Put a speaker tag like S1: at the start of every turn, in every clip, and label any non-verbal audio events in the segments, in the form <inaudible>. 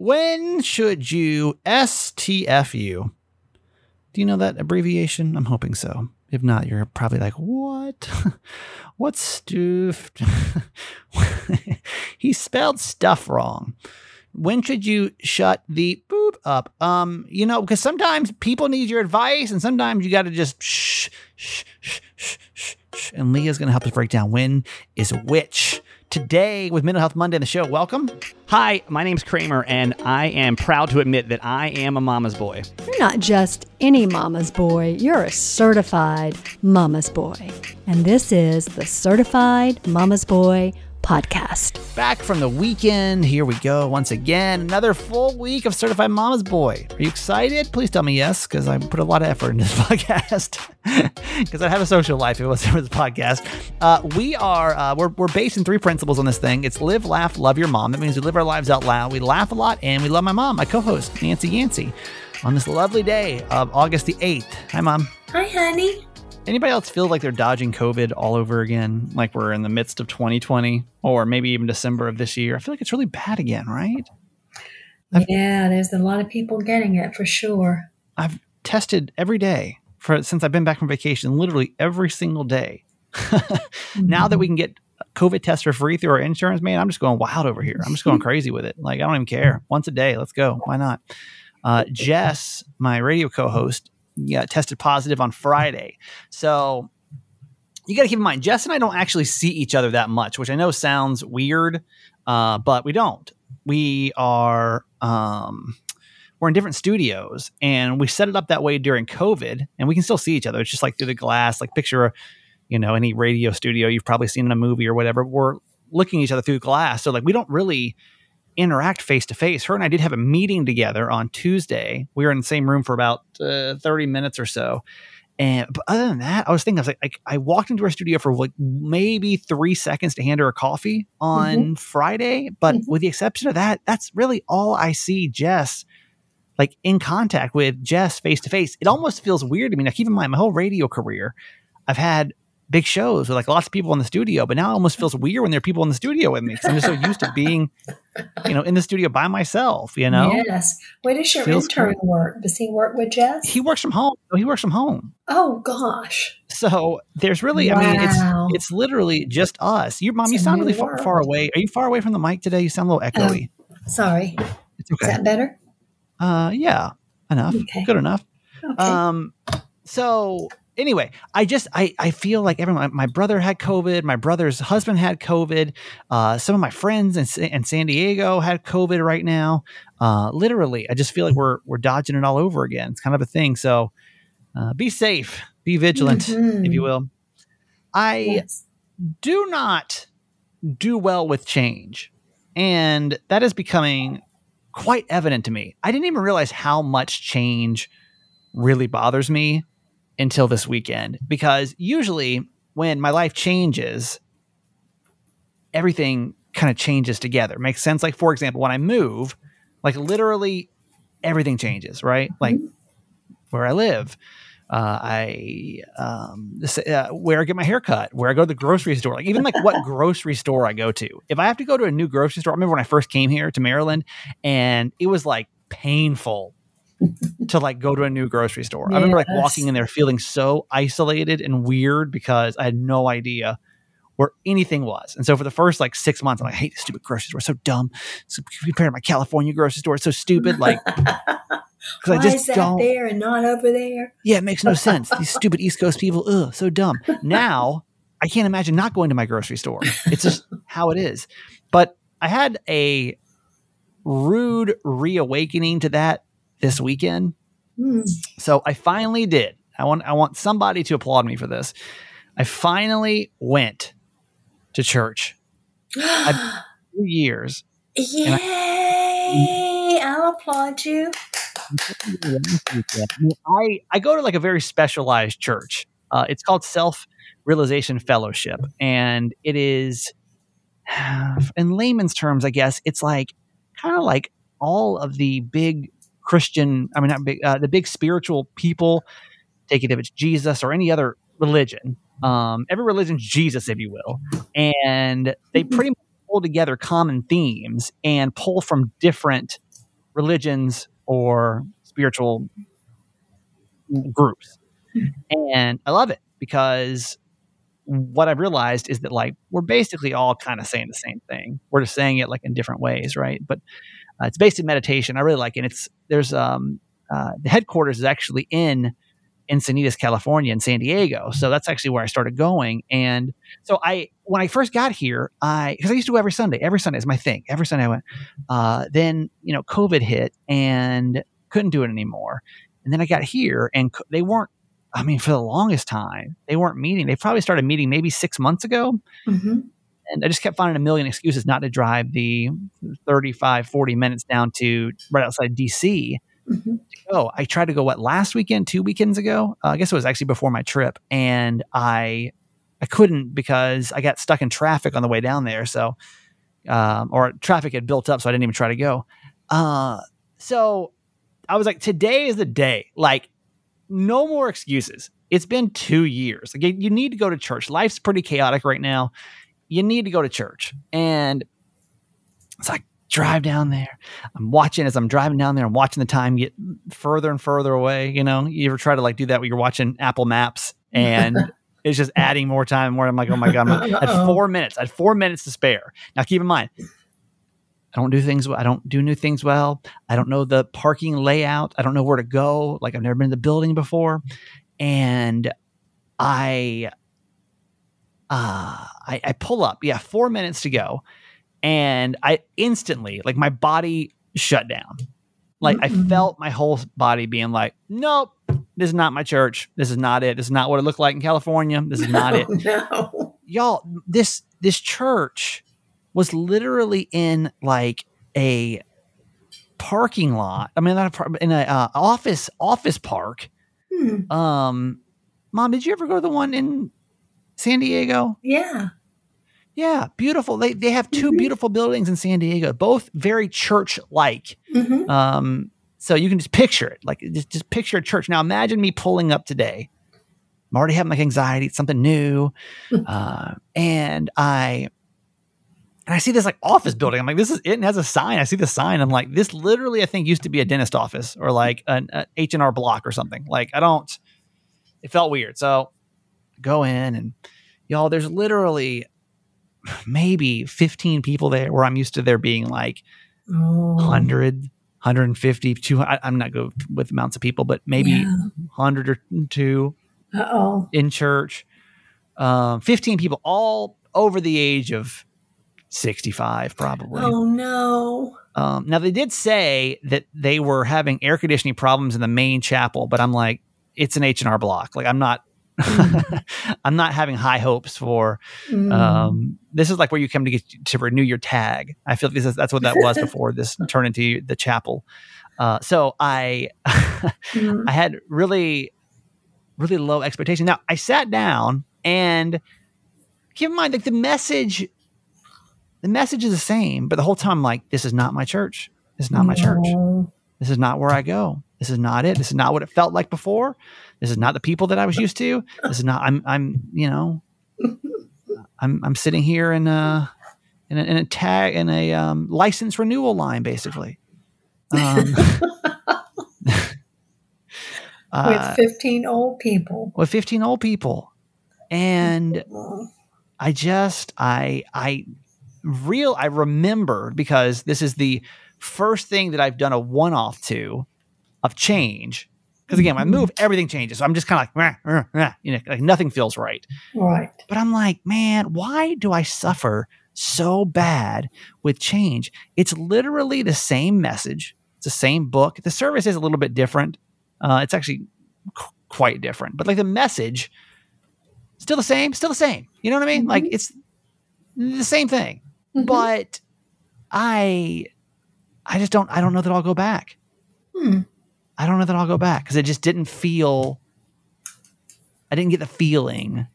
S1: when should you STFU? Do you know that abbreviation? I'm hoping so. If not, you're probably like, what? <laughs> What's stuff? <laughs> he spelled stuff wrong. When should you shut the boop up? Um, you know, because sometimes people need your advice, and sometimes you got to just shh, shh, shh, shh, shh. And Leah's to help us break down when is which today with Mental Health Monday on the show. Welcome.
S2: Hi, my name's Kramer, and I am proud to admit that I am a mama's boy.
S3: You're not just any mama's boy, you're a certified mama's boy. And this is the Certified Mama's Boy podcast.
S1: Back from the weekend. Here we go once again. Another full week of Certified Mama's Boy. Are you excited? Please tell me yes, because I put a lot of effort into this <laughs> podcast. Because I have a social life if it wasn't for this podcast. Uh, we are uh, we're, we're based in three principles on this thing. It's live, laugh, love your mom. That means we live our lives out loud. We laugh a lot, and we love my mom, my co-host Nancy Yancey, on this lovely day of August the eighth. Hi, mom.
S4: Hi, honey.
S1: Anybody else feel like they're dodging COVID all over again? Like we're in the midst of 2020 or maybe even December of this year? I feel like it's really bad again, right?
S4: yeah, there's a lot of people getting it for sure.
S1: I've tested every day for since I've been back from vacation, literally every single day. <laughs> Now that we can get COVID tests for free through our insurance, man, I'm just going wild over here. I'm just going <laughs> crazy with it. Like I don't even care. Once a day, let's go. Why not? Uh, Jess, my radio co-host, yeah, tested positive on Friday. So you got to keep in mind, Jess and I don't actually see each other that much, which I know sounds weird, uh, but we don't. We are um, we're in different studios, and we set it up that way during COVID, and we can still see each other. It's just like through the glass, like picture, you know, any radio studio you've probably seen in a movie or whatever. We're looking at each other through glass, so like we don't really interact face to face. Her and I did have a meeting together on Tuesday. We were in the same room for about uh, 30 minutes or so. And but other than that, I was thinking, I was like, like, I walked into her studio for like maybe three seconds to hand her a coffee on Friday. But
S4: Mhm.
S1: with the exception of that, that's really all I see Jess like in contact with Jess face to face. It almost feels weird to me. Now, keep in mind, my whole radio career, I've had big shows with like lots of people in the studio, but now it almost feels weird when there are people in the studio with me because I'm just so used to being, you know, in the studio by myself, you know?
S4: Yes. Where does your
S1: Feels
S4: intern work? Does he work with Jess?
S1: He works from home. He works from home.
S4: oh gosh.
S1: So there's really, I mean, it's it's literally just us. Your mom,
S4: It's
S1: you sound really far, far away. Are you far away from the mic today? You sound a little echoey.
S4: Sorry.
S1: it's okay.
S4: Is that better?
S1: Uh, yeah, enough.
S4: Okay.
S1: Good enough.
S4: Okay.
S1: Um, so anyway, I just I I feel like everyone. My brother had COVID. My brother's husband had COVID. Uh, some of my friends in, in San Diego had COVID right now. Uh, literally, I just feel like we're we're dodging it all over again. It's kind of a thing. So, uh, be safe, be vigilant, if you will. I
S4: yes.
S1: do not do well with change. And that is becoming quite evident to me. I didn't even realize how much change really bothers me until this weekend because usually when my life changes, everything kind of changes together. Makes sense? Like, for example, when I move, like literally everything changes, right? Like where I live, uh, I um, uh, where I get my hair cut, where I go to the grocery store, like even like what <laughs> grocery store I go to. If I have to go to a new grocery store, I remember when I first came here to Maryland, and it was like painful to like go to a new grocery store. I remember like walking in there feeling so isolated and weird because I had no idea where anything was. And so for the first like six months, I'm like, I hate this stupid grocery store. It's so dumb. So compared to my California grocery store, it's so stupid. Like, <laughs>
S4: Why
S1: I just
S4: is that
S1: don't-
S4: there and not over there?
S1: yeah, it makes no <laughs> sense. These stupid East Coast people, ugh, so dumb. Now I can't imagine not going to my grocery store. It's just how it is. But I had a rude reawakening to that this weekend.
S4: Hmm.
S1: So I finally did. I want I want somebody to applaud me for this. I finally went to church. <gasps> Two years.
S4: Yay! I'll applaud you. <laughs>
S1: I I go to like a very specialized church. Uh, it's called Self Realization Fellowship, and it is, <sighs> in layman's terms, I guess it's like kind of like all of the big Christian. I mean, not big. Uh, the big spiritual people. Take it if it's Jesus or any other religion. Um, every religion's Jesus, if you will, and they pretty much pull together common themes and pull from different religions or spiritual groups. And I love it because what I've realized is that like we're basically all kind of saying the same thing. We're just saying it like in different ways, right? But uh, it's based in meditation. I really like it. It's there's um uh, the headquarters is actually in Encinitas, California, in San Diego. So that's actually where I started going. And so I, when I first got here, I because I used to go every Sunday. Every Sunday is my thing. Every Sunday I went. Uh, then you know, COVID hit and couldn't do it anymore. And then I got here, and co- they weren't. I mean, for the longest time, they weren't meeting. They probably started meeting maybe six months ago.
S4: hmm
S1: And I just kept finding a million excuses not to drive the 35, 40 minutes down to right outside DC
S4: hmm
S1: go. I tried to go what last weekend, two weekends ago. Uh, I guess it was actually before my trip, and I I couldn't because I got stuck in traffic on the way down there. So, um, or traffic had built up, so I didn't even try to go. Uh, so I was like, today is the day. Like, no more excuses. It's been two years. Like, you need to go to church. Life's pretty chaotic right now. You need to go to church, and it's like drive down there. I'm watching as I'm driving down there. I'm watching the time get further and further away. You know, you ever try to like do that when you're watching Apple Maps and <laughs> it's just adding more time and more. I'm like, oh my god, I'm at four minutes. I had four minutes to spare. Now, keep in mind, I don't do things. I don't do new things well. I don't know the parking layout. I don't know where to go. Like I've never been in the building before, and I, uh, I, I pull up. Yeah, four minutes to go, and I instantly like my body shut down. Like I
S4: Mm-mm.
S1: felt my whole body being like, nope, this is not my church. This is not it. This is not what it looked like in California. This is not <laughs> it
S4: No.
S1: y'all this this church was literally in like a parking lot i mean not a, par- in a uh, office office park
S4: Hmm.
S1: um mom did you ever go to the one in san diego
S4: Yeah.
S1: yeah beautiful they they have 2
S4: Mhm.
S1: beautiful buildings in san diego both very church like
S4: hmm
S1: um, so you can just picture it, like just, just picture a church. Now imagine me pulling up today. I'm already having like anxiety. It's something new, uh, and I and I see this like office building. I'm like, this is it. And it has a sign. I see the sign. I'm like, this literally, I think, used to be a dentist office or like an H and R Block or something. Like I don't. It felt weird. So go in and y'all. There's literally maybe 15 people there, where I'm used to there being like
S4: Oh.
S1: 100 150 200 I, i'm not good with amounts of people but maybe
S4: Yeah.
S1: 100 or two
S4: Uh oh.
S1: in church um, 15 people all over the age of 65 probably
S4: Oh no.
S1: um, now they did say that they were having air conditioning problems in the main chapel but i'm like it's an h&r block like i'm not <laughs> i'm not having high hopes for
S4: Mm.
S1: um, this is like where you come to get to renew your tag. I feel like this is, that's what that was <laughs> before this turned into the chapel. Uh, so I <laughs>
S4: Mm.
S1: I had really really low expectations. Now I sat down and keep in mind like the message the message is the same, but the whole time I'm like this is not my church. This is not my church. This is not where I go. This is not it. This is not what it felt like before. This is not the people that I was used to. This is not. I'm. I'm. You know. I'm. I'm sitting here in a in a, in a tag in a um, license renewal line, basically. Um, <laughs> uh,
S4: With 15 old people.
S1: with 15 old people, and
S4: Oh.
S1: I just I I real I remember because this is the first thing that I've done a one off to of change. Because again, when I move, everything changes. So I'm just kind of like, "Rah, rah, rah," you know, like nothing feels right.
S4: Right.
S1: But I'm like, man, why do I suffer so bad with change? It's literally the same message. It's the same book. The service is a little bit different. Uh, it's actually qu- quite different, but like the message, still the same, still the same. You know what I mean? Like it's the same thing.
S4: Mhm.
S1: But I, I just don't. I don't know that I'll go back.
S4: Hmm.
S1: I don't know that I'll go back because it just didn't feel. I didn't get the feeling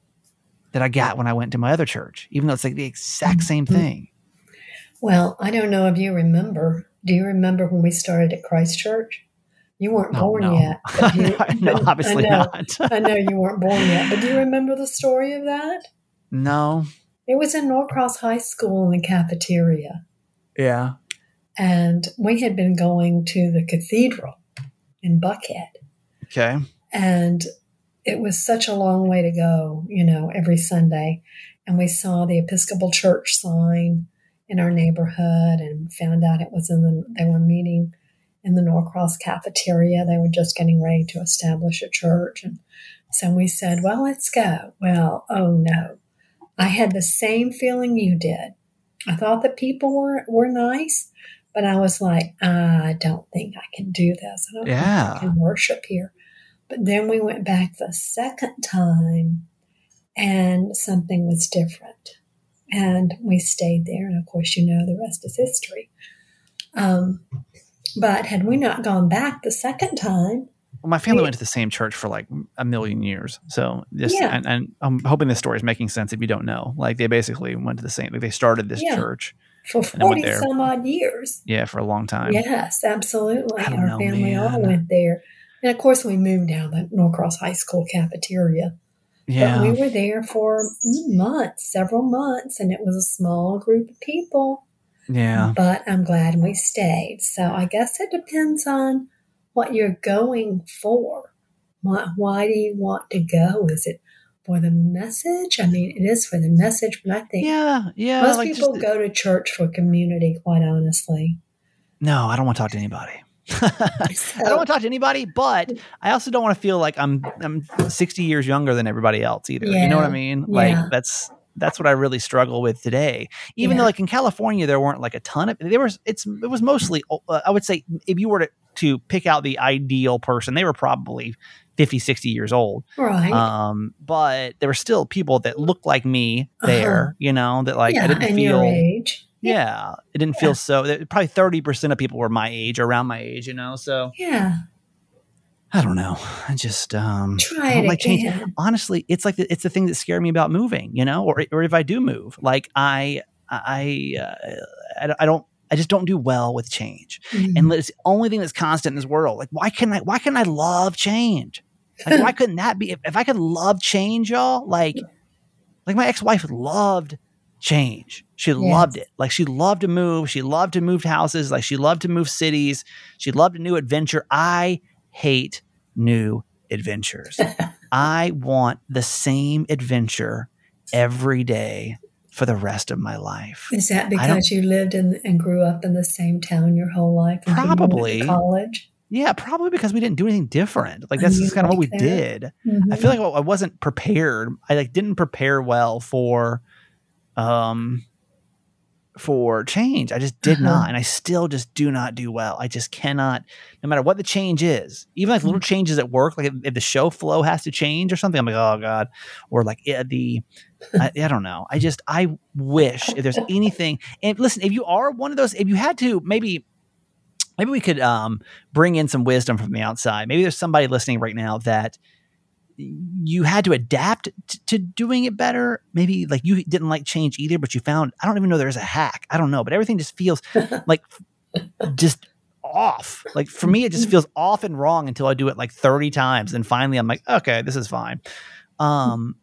S1: that I got when I went to my other church, even though it's like the exact same
S4: Mm-hmm.
S1: thing.
S4: Well, I don't know if you remember. Do you remember when we started at Christ Church? You weren't
S1: Oh,
S4: born
S1: no.
S4: yet. <laughs> you-
S1: no,
S4: but-
S1: obviously
S4: I know,
S1: not. <laughs>
S4: I know you weren't born yet, but do you remember the story of that?
S1: no.
S4: It was in Norcross High School in the cafeteria.
S1: Yeah.
S4: And we had been going to the cathedral in Buckhead.
S1: Okay.
S4: And it was such a long way to go, you know, every Sunday. And we saw the Episcopal Church sign in our neighborhood and found out it was in the, they were meeting in the Norcross cafeteria. They were just getting ready to establish a church. And so we said, well, let's go. Well, oh no. I had the same feeling you did. I thought the people were, were nice, but I was like, I don't think I can do this. I don't
S1: Yeah.
S4: think I can worship here. But then we went back the second time and something was different. And we stayed there. And of course, you know, the rest is history. Um, but had we not gone back the second time,
S1: Well, my family went to the same church for like a million years. So just,
S4: Yeah.
S1: and, and I'm hoping this story is making sense if you don't know. Like they basically went to the same, like they started this
S4: Yeah.
S1: church.
S4: For
S1: And I went
S4: 40
S1: there.
S4: some odd years,
S1: Yeah. For a long time.
S4: yes, absolutely. Our
S1: know,
S4: family all went there. And of course, we moved down the Norcross High School cafeteria.
S1: Yeah.
S4: But we were there for months, several months, and it was a small group of people.
S1: yeah.
S4: But I'm glad we stayed. So I guess it depends on what you're going for. Why, why do you want to go? Is it for the message? I mean, it is for the message, but I think
S1: Yeah. Yeah.
S4: most
S1: like
S4: people
S1: just-
S4: go to church for community, quite honestly.
S1: no, I don't want to talk to anybody. <laughs> <laughs> I don't want to talk to anybody, but I also don't want to feel like I'm I'm 60 years younger than everybody else either. You know what I mean? Like
S4: Yeah.
S1: that's that's what I really struggle with today. Even though like in California there weren't like a ton of there was it's it was mostly uh, I would say if you were to to pick out the ideal person, they were probably 50 60 years old.
S4: Right.
S1: Um but there were still people that looked like me
S4: Uh-huh.
S1: there, you know, that like I didn't feel
S4: age.
S1: yeah, it didn't
S4: Yeah.
S1: feel so. that- Probably thirty percent of people were my age, around my age, you know. So
S4: Yeah.
S1: I don't know. I just um,
S4: Try it
S1: like change.
S4: again.
S1: Honestly, it's like the, it's the thing that scared me about moving, you know, or or if I do move, like I I uh, I, I don't. I just don't do well with change,
S4: Mhm.
S1: and it's the only thing that's constant in this world. Like, why can I? Why can I love change? Like, why <laughs> couldn't that be? If, if I could love change, y'all, like, like my ex-wife loved change. She loved it. Like she loved to move. She loved to move houses. Like she loved to move cities. She loved a new adventure. I hate new adventures. <laughs> I want the same adventure every day for the rest of my life.
S4: Is that because you lived in and grew up in the same town your whole life? until you went to
S1: Probably.
S4: college.
S1: Yeah, probably because we didn't do anything different. Like that's just kind of what we
S4: that?
S1: did. I
S4: Mhm.
S1: feel like I wasn't prepared. I like didn't prepare well for um for change. I just did
S4: Uh-huh.
S1: not and I still just do not do well. I just cannot no matter what the change is. Even like
S4: Mm-hmm.
S1: little changes at work like if, if the show flow has to change or something I'm like oh god or like yeah, the I, I don't know. I just I wish if there's anything and listen if you are one of those if you had to maybe maybe we could um, bring in some wisdom from the outside. Maybe there's somebody listening right now that you had to adapt t- to doing it better. Maybe like you didn't like change either, but you found I don't even know there's a hack. I don't know, but everything just feels <laughs> like just off. Like for me, it just feels off and wrong until I do it like 30 times, and finally I'm like, okay, this is fine. Um,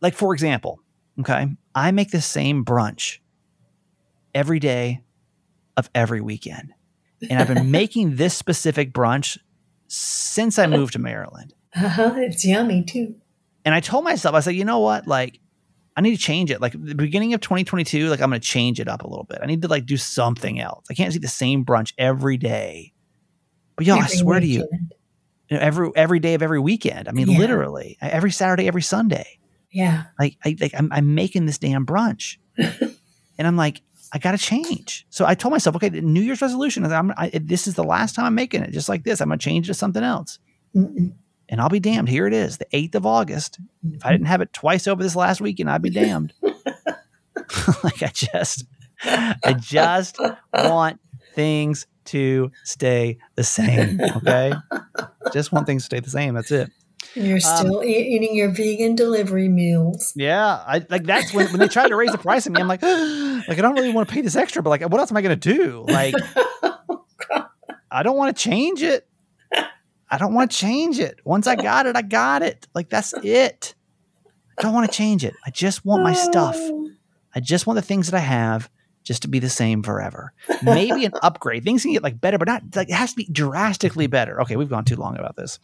S1: like for example, okay, I make the same brunch every day of every weekend and I've been <laughs> making this specific brunch since I moved to Maryland.
S4: Uh-huh. It's yummy too.
S1: And I told myself, I said, you know what? Like, I need to change it. Like the beginning of 2022, like I'm going to change it up a little bit. I need to like do something else. I can't see the same brunch every day. But yo, I
S4: Every
S1: swear to you, you know, every every day of every weekend. I mean,
S4: Yeah.
S1: literally every Saturday, every Sunday.
S4: Yeah.
S1: Like, I, like I'm, I'm making this damn brunch, <laughs> and I'm like, I got to change. So I told myself, okay, the New Year's resolution is I'm, I, this is the last time I'm making it, just like this. I'm gonna change it to something else,
S4: Mm-mm.
S1: And I'll be damned. Here it is, the eighth of August. If I didn't have it twice over this last weekend, I'd be damned. <laughs> <laughs> like I just, I just want things to stay the same. Okay, just want things to stay the same. That's it.
S4: You're um, still e- eating your vegan delivery meals.
S1: Yeah, I like that's when, when they tried to raise the price on me. I'm like, <gasps> like I don't really want to pay this extra, but like, what else am I going to do? Like, <laughs> oh, I don't want to change it. I don't want to change it. Once I got it, I got it. Like that's it. I don't want to change it. I just want my stuff. I just want the things that I have, just to be the same forever. Maybe an upgrade. Things can get like better, but not like it has to be drastically better. Okay, we've gone too long about this.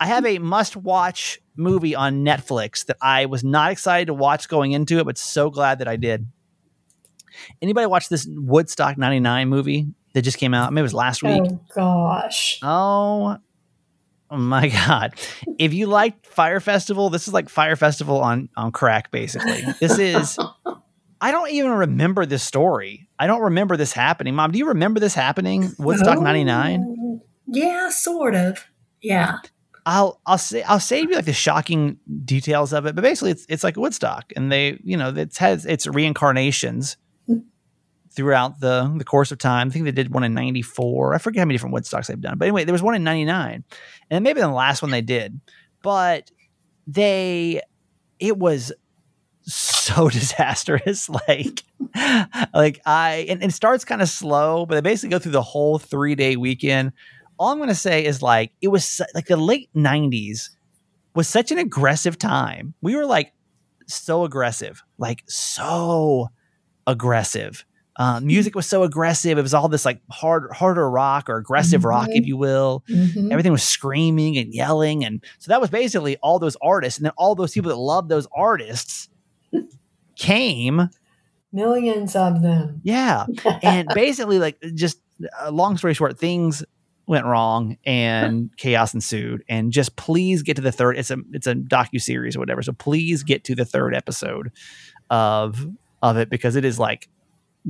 S1: I have a must-watch movie on Netflix that I was not excited to watch going into it, but so glad that I did. Anybody watch this Woodstock 99 movie that just came out? Maybe it was last week.
S4: Oh gosh.
S1: Oh Oh my god. If you liked Fyre Festival, this is like Fyre Festival on on crack basically. This is <laughs> I don't even remember this story. I don't remember this happening. Mom, do you remember this happening? Woodstock
S4: Oh,
S1: 99?
S4: Yeah, sort of. Yeah.
S1: I'll I'll say I'll save you like the shocking details of it, but basically it's it's like Woodstock, and they you know it has its reincarnations throughout the the course of time. I think they did one in '94. I forget how many different Woodstocks they've done, but anyway, there was one in '99, and maybe the last one they did, but they it was so <laughs> disastrous <laughs> like like i and, and it starts kind of slow but they basically go through the whole three day weekend all i'm going to say is like it was like the late 90s was such an aggressive time we were like so aggressive like so aggressive uh, music was so aggressive it was all this like hard harder rock or aggressive rock if
S4: Mhm.
S1: you will
S4: Mhm.
S1: everything was screaming and yelling and so that was basically all those artists and then all those people that loved those artists <laughs> came
S4: Millions of them.
S1: yeah and <laughs> basically like just uh, long story short things went wrong and <laughs> chaos ensued and just please get to the third it's a it's a docu series or whatever so please get to the third episode of of it because it is like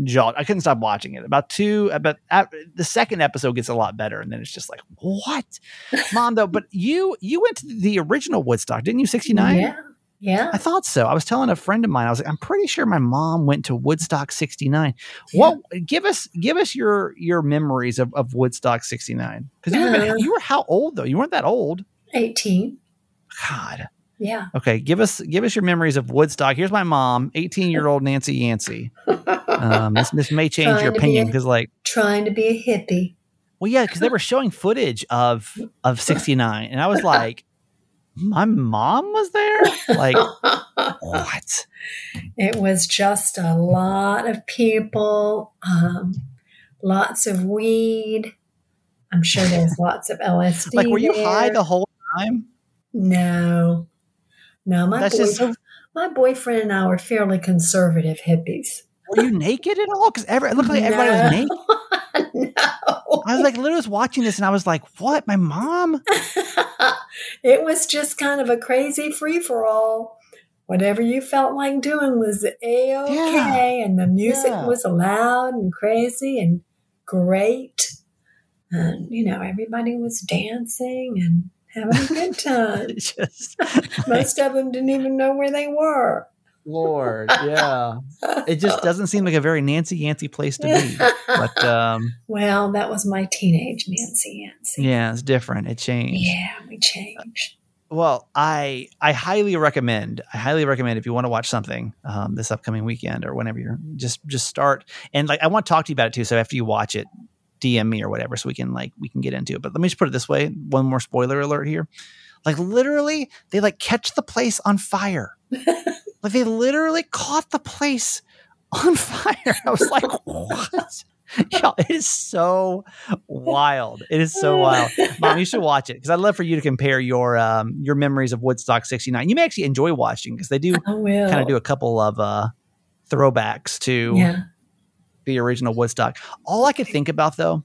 S1: jaw I couldn't stop watching it about two about uh, the second episode gets a lot better and then it's just like what <laughs> mom though but you you went to the original Woodstock didn't you 69
S4: Yeah. Yeah.
S1: I thought so. I was telling a friend of mine. I was like, I'm pretty sure my mom went to Woodstock '69. What? Give us, give us your your memories of, of Woodstock '69. Because you, were-
S4: Uh.
S1: you were how old though? You weren't that old.
S4: 18.
S1: God.
S4: Yeah.
S1: Okay. Give us give us your memories of Woodstock. Here's my mom, 18 year old Nancy Yancey. <laughs> Um, this this may change your opinion because like,
S4: Trying to be a hippie.
S1: well, yeah, because they were showing footage of of '69, and I was like, my mom was there. Like what?
S4: It was just a lot of people, um, lots of weed. I'm sure there's <laughs> lots of LSD.
S1: Like, were you
S4: there.
S1: high the whole time?
S4: No, no. My
S1: That's just
S4: my boyfriend and I were fairly conservative hippies.
S1: Were you naked at all? Because every, it looked like everybody was naked.
S4: no,
S1: I was like, literally was watching this, and I was like, "What? My mom?" <laughs>
S4: it was just kind of a crazy free for all. Whatever you felt like doing was a okay, and the music
S1: Yeah.
S4: was loud and crazy and great, and you know everybody was dancing and having a good <laughs> time.
S1: Just <laughs>
S4: Most of them didn't even know where they were.
S1: Lord, yeah. It just <laughs> doesn't seem like a very Nancy Yancey place to be. But <laughs> um,
S4: well, that was my teenage Nancy Yancey.
S1: yeah, it's different. It changed.
S4: Yeah, we changed.
S1: Well, I I highly recommend. I highly recommend if you want to watch something um, this upcoming weekend or whenever you're just just start and like I want to talk to you about it too. So after you watch it, DM me or whatever, so we can like we can get into it. But let me just put it this way: one more spoiler alert here. Like literally, they like catch the place on fire. <laughs> like they literally caught the place on <laughs> fire. I was like, what? Yeah, it is so wild. It is so <laughs> wild. Mom, you should watch it because I'd love for you to compare your um, your memories of Woodstock '69. You may actually enjoy watching because they do kind of do a couple of uh, throwbacks to
S4: Yeah.
S1: the original Woodstock. All I could think about though,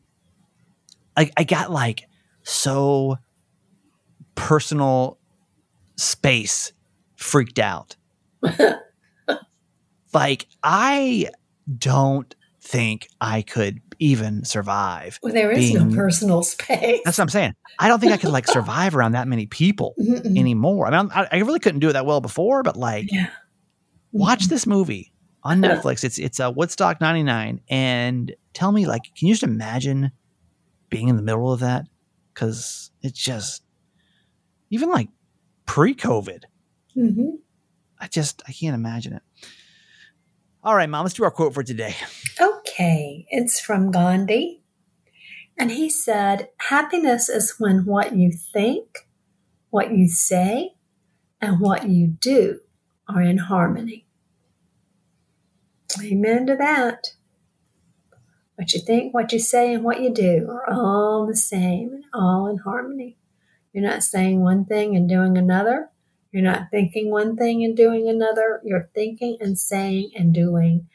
S1: I, I got like so personal space freaked out. <laughs> like I don't think I could even survive.
S4: Well, there is
S1: being-
S4: no personal space.
S1: That's what I'm saying. I don't think I could like survive around that many people <laughs>
S4: Mm-mm.
S1: anymore. I mean, I, I really couldn't do it that well before, but like,
S4: Yeah.
S1: watch this movie on Netflix. It's it's a Woodstock '99, and tell me, like, can you just imagine being in the middle of that? Because it's just even like pre-COVID.
S4: hmm
S1: I just I can't imagine it. All right, mom. Let's do our quote for today.
S4: Okay, it's from Gandhi. And he said, Happiness is when what you think, what you say, and what you do are in harmony. Amen to that. What you think, what you say, and what you do are all the same and all in harmony. You're not saying one thing and doing another. You're not thinking one thing and doing another. You're thinking and saying and doing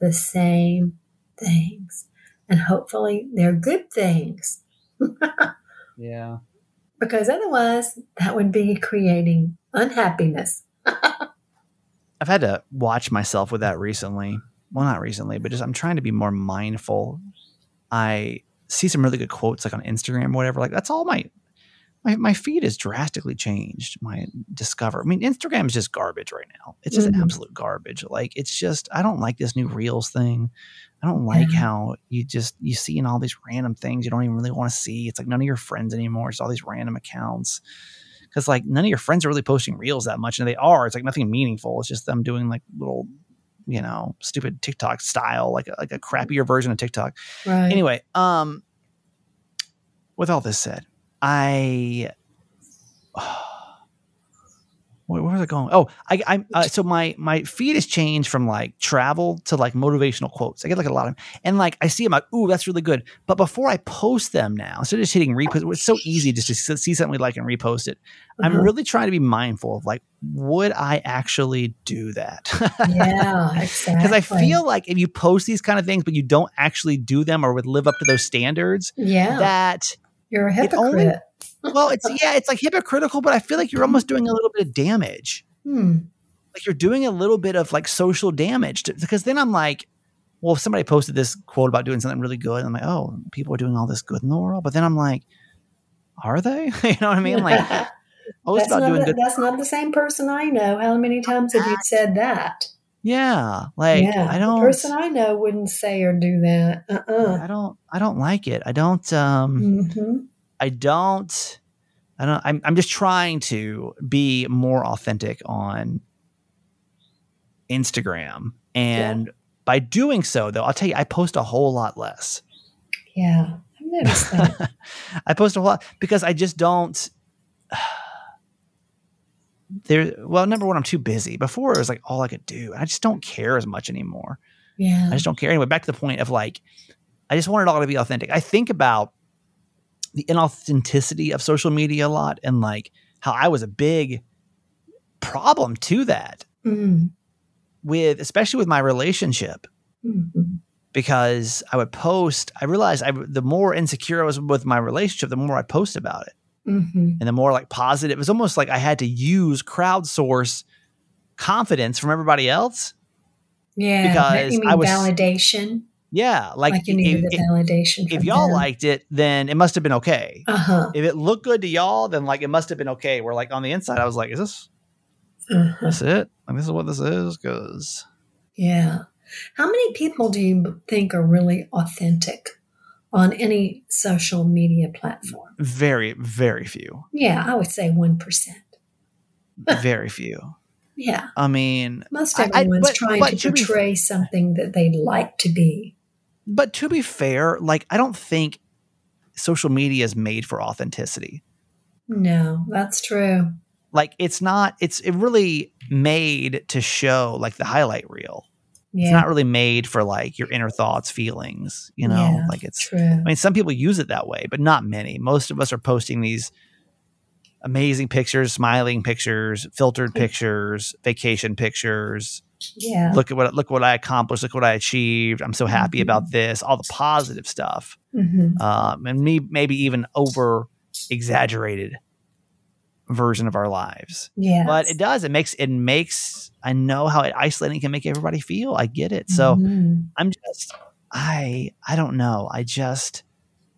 S4: the same things. And hopefully they're good things. <laughs>
S1: Yeah.
S4: because otherwise that would be creating unhappiness. <laughs>
S1: I've had to watch myself with that recently. Well, not recently, but just I'm trying to be more mindful. I see some really good quotes like on Instagram or whatever. Like that's all my my my feed has drastically changed. My discover. I mean, Instagram is just garbage right now. It's just
S4: Mhm.
S1: absolute garbage. Like it's just I don't like this new Reels thing. I don't like
S4: Yeah.
S1: how you just you see in all these random things you don't even really want to see. It's like none of your friends anymore. It's all these random accounts. Because like none of your friends are really posting reels that much, and they are. It's like nothing meaningful. It's just them doing like little, you know, stupid TikTok style, like a, like a crappier version of TikTok.
S4: Right.
S1: Anyway, um, with all this said, I. <sighs> Where, where was I going? Oh, I, I uh, so my my feed has changed from like travel to like motivational quotes. I get like a lot of, them, and like I see them like, ooh, that's really good. But before I post them now, instead of just hitting repost, it's so easy just to see something we like and repost it. I'm
S4: Uh-huh.
S1: really trying to be mindful of like, would I actually do that?
S4: yeah, <laughs> exactly.
S1: Because I feel like if you post these kind of things, but you don't actually do them or would live up to those standards,
S4: yeah,
S1: that
S4: you're a
S1: it only-
S4: hypocrite.
S1: well, it's yeah, it's like hypocritical, but I feel like you're almost doing a little bit of damage.
S4: Hmm.
S1: Like you're doing a little bit of like social damage to, because then I'm like, well, if somebody posted this quote about doing something really good, I'm like, oh, people are doing all this good in the world. But then I'm like, are they? <laughs> you know what I mean? Like, <laughs> oh,
S4: that's, not
S1: doing
S4: the, that's not the same person I know. How many times have you said that?
S1: Yeah, like
S4: yeah,
S1: I
S4: the
S1: don't.
S4: person I know wouldn't say or do that. Uh-uh.
S1: I don't. I don't like it. I don't. Um.
S4: hmm
S1: I don't. I don't. I'm. I'm just trying to be more authentic on Instagram, and by doing so, though, I'll tell you, I post a whole lot less.
S4: Yeah, I've noticed that. <laughs>
S1: I post a lot because I just don't. There, well, number one, I'm too busy. Before it was like all I could do. I just don't care as much anymore.
S4: yeah,
S1: I just don't care. Anyway, back to the point of like, I just want it all to be authentic. I think about the inauthenticity of social media a lot and like how I was a big problem to that
S4: mm
S1: with, especially with my relationship,
S4: Mhm.
S1: because I would post. I realized I, the more insecure I was with my relationship, the more I post about it,
S4: Mhm.
S1: and the more like positive. It was almost like I had to use crowdsource confidence from everybody else.
S4: yeah.
S1: Because
S4: you mean
S1: I was-
S4: validation?
S1: Yeah, like,
S4: Like, you needed
S1: if,
S4: the validation.
S1: if y'all liked it, then it must have been okay.
S4: uh huh,
S1: if it looked good to y'all, then like it must have been okay. Where like on the inside, I was like, is this
S4: uh-huh.
S1: this it? Like this is what this is? Because
S4: yeah. How many people do you think are really authentic on any social media platform?
S1: very, very few,
S4: Yeah, I would say one percent. <laughs>
S1: very few.
S4: Yeah,
S1: I mean,
S4: most
S1: I- I-
S4: everyone's
S1: but-
S4: trying
S1: but
S4: to
S1: to be-
S4: portray something that they'd like to be.
S1: but to be fair, like I don't think social media is made for authenticity.
S4: No, that's true.
S1: Like it's not. It's it really made to show like the highlight reel.
S4: Yeah,
S1: It's not really made for like your inner thoughts, feelings. You know,
S4: Yeah,
S1: like it's
S4: true.
S1: I mean, some people use it that way, but not many. Most of us are posting these amazing pictures, smiling pictures, filtered pictures, vacation pictures.
S4: Yeah.
S1: Look at what look what I accomplished. Look what I achieved. I'm so happy
S4: Mhm.
S1: about this. All the positive stuff,
S4: hmm
S1: um, and me maybe even over exaggerated version of our lives.
S4: Yeah.
S1: But it does. It makes it makes. I know how it, isolating can make everybody feel. I get it. So.
S4: Mhm.
S1: I'm just I I don't know. I just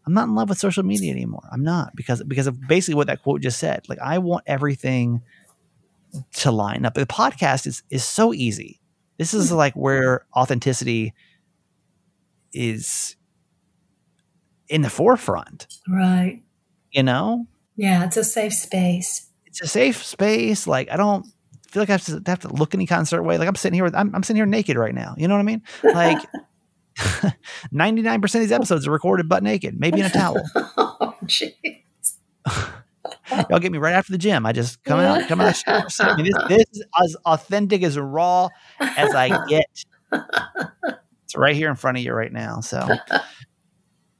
S1: I'm not in love with social media anymore. I'm not because because of basically what that quote just said. Like I want everything to line up. The podcast is is so easy. This is like where authenticity is in the forefront,
S4: right.
S1: you know?
S4: Yeah, it's a safe space.
S1: It's a safe space. Like I don't feel like I have to, have to look any kind of certain way. Like I'm sitting here with, I'm, I'm sitting here naked right now. You know what I mean? Like <laughs> <laughs> 99% of these episodes are recorded butt naked, maybe in a towel. <laughs>
S4: oh, jeez.
S1: Y'all get me right after the gym. I just come out, come out. of the shower. I mean, this, this is as authentic as raw as I get. It's right here in front of you right now. So.